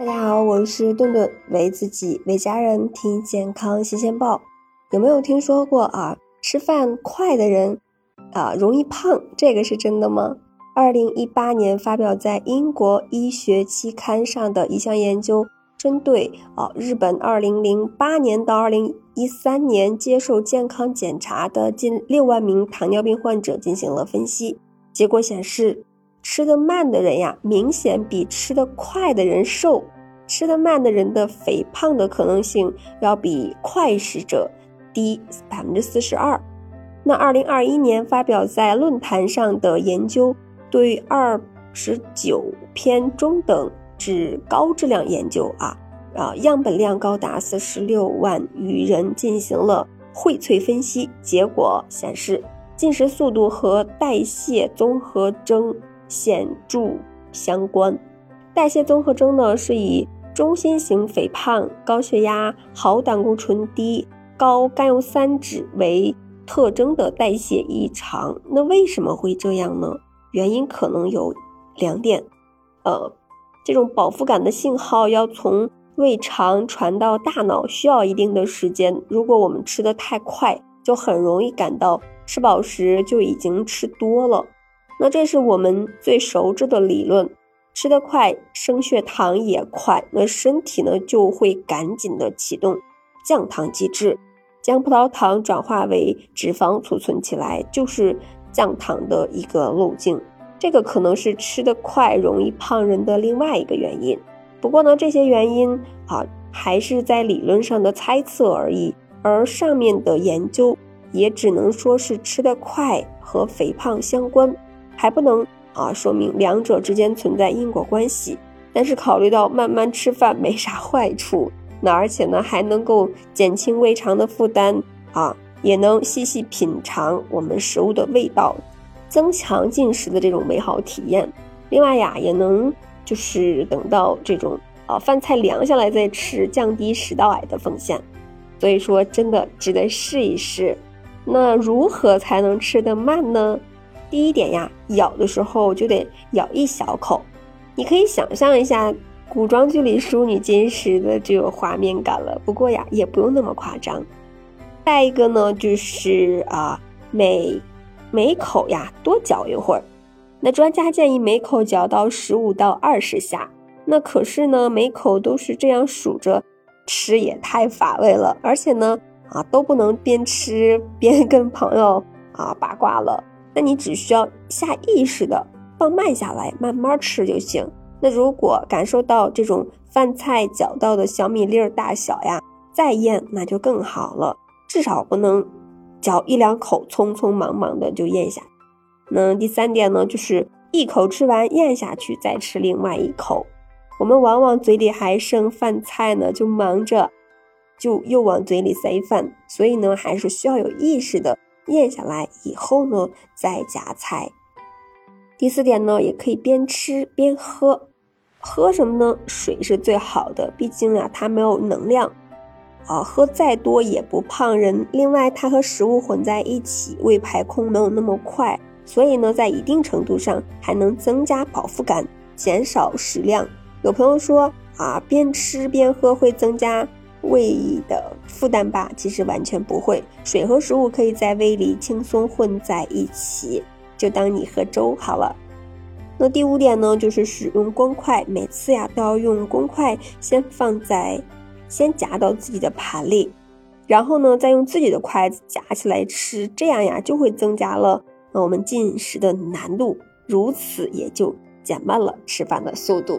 大家好，我是顿顿，为自己为家人听健康新鲜报。有没有听说过啊？吃饭快的人啊，容易胖，这个是真的吗？二零一八年发表在英国医学期刊上的一项研究，针对啊日本二零零八年到二零一三年接受健康检查的近六万名糖尿病患者进行了分析，结果显示。吃得慢的人呀，明显比吃得快的人瘦。吃得慢的人的肥胖的可能性要比快食者低百分之四十二。那二零二一年发表在论坛上的研究，对二十九篇中等至高质量研究啊啊，样本量高达四十六万余人进行了荟萃分析，结果显示进食速度和代谢综合征。显著相关，代谢综合征呢是以中心型肥胖、高血压、好胆固醇低、高甘油三酯为特征的代谢异常。那为什么会这样呢？原因可能有两点，呃，这种饱腹感的信号要从胃肠传到大脑需要一定的时间。如果我们吃的太快，就很容易感到吃饱时就已经吃多了。那这是我们最熟知的理论，吃得快，升血糖也快，那身体呢就会赶紧的启动降糖机制，将葡萄糖转化为脂肪储存起来，就是降糖的一个路径。这个可能是吃得快容易胖人的另外一个原因。不过呢，这些原因啊还是在理论上的猜测而已，而上面的研究也只能说是吃得快和肥胖相关。还不能啊，说明两者之间存在因果关系。但是考虑到慢慢吃饭没啥坏处，那而且呢还能够减轻胃肠的负担啊，也能细细品尝我们食物的味道，增强进食的这种美好体验。另外呀，也能就是等到这种啊饭菜凉下来再吃，降低食道癌的风险。所以说，真的值得试一试。那如何才能吃得慢呢？第一点呀，咬的时候就得咬一小口，你可以想象一下古装剧里淑女进食的这个画面感了。不过呀，也不用那么夸张。再一个呢，就是啊，每每口呀多嚼一会儿。那专家建议每口嚼到十五到二十下。那可是呢，每口都是这样数着吃也太乏味了，而且呢，啊都不能边吃边跟朋友啊八卦了。那你只需要下意识的放慢下来，慢慢吃就行。那如果感受到这种饭菜嚼到的小米粒儿大小呀，再咽那就更好了。至少不能嚼一两口，匆匆忙忙的就咽下。那第三点呢，就是一口吃完咽下去，再吃另外一口。我们往往嘴里还剩饭菜呢，就忙着就又往嘴里塞饭，所以呢，还是需要有意识的。咽下来以后呢，再夹菜。第四点呢，也可以边吃边喝，喝什么呢？水是最好的，毕竟啊，它没有能量，啊，喝再多也不胖人。另外，它和食物混在一起，胃排空没有那么快，所以呢，在一定程度上还能增加饱腹感，减少食量。有朋友说啊，边吃边喝会增加。胃的负担吧，其实完全不会。水和食物可以在胃里轻松混在一起，就当你喝粥好了。那第五点呢，就是使用公筷，每次呀都要用公筷先放在，先夹到自己的盘里，然后呢再用自己的筷子夹起来吃，这样呀就会增加了那我们进食的难度，如此也就减慢了吃饭的速度。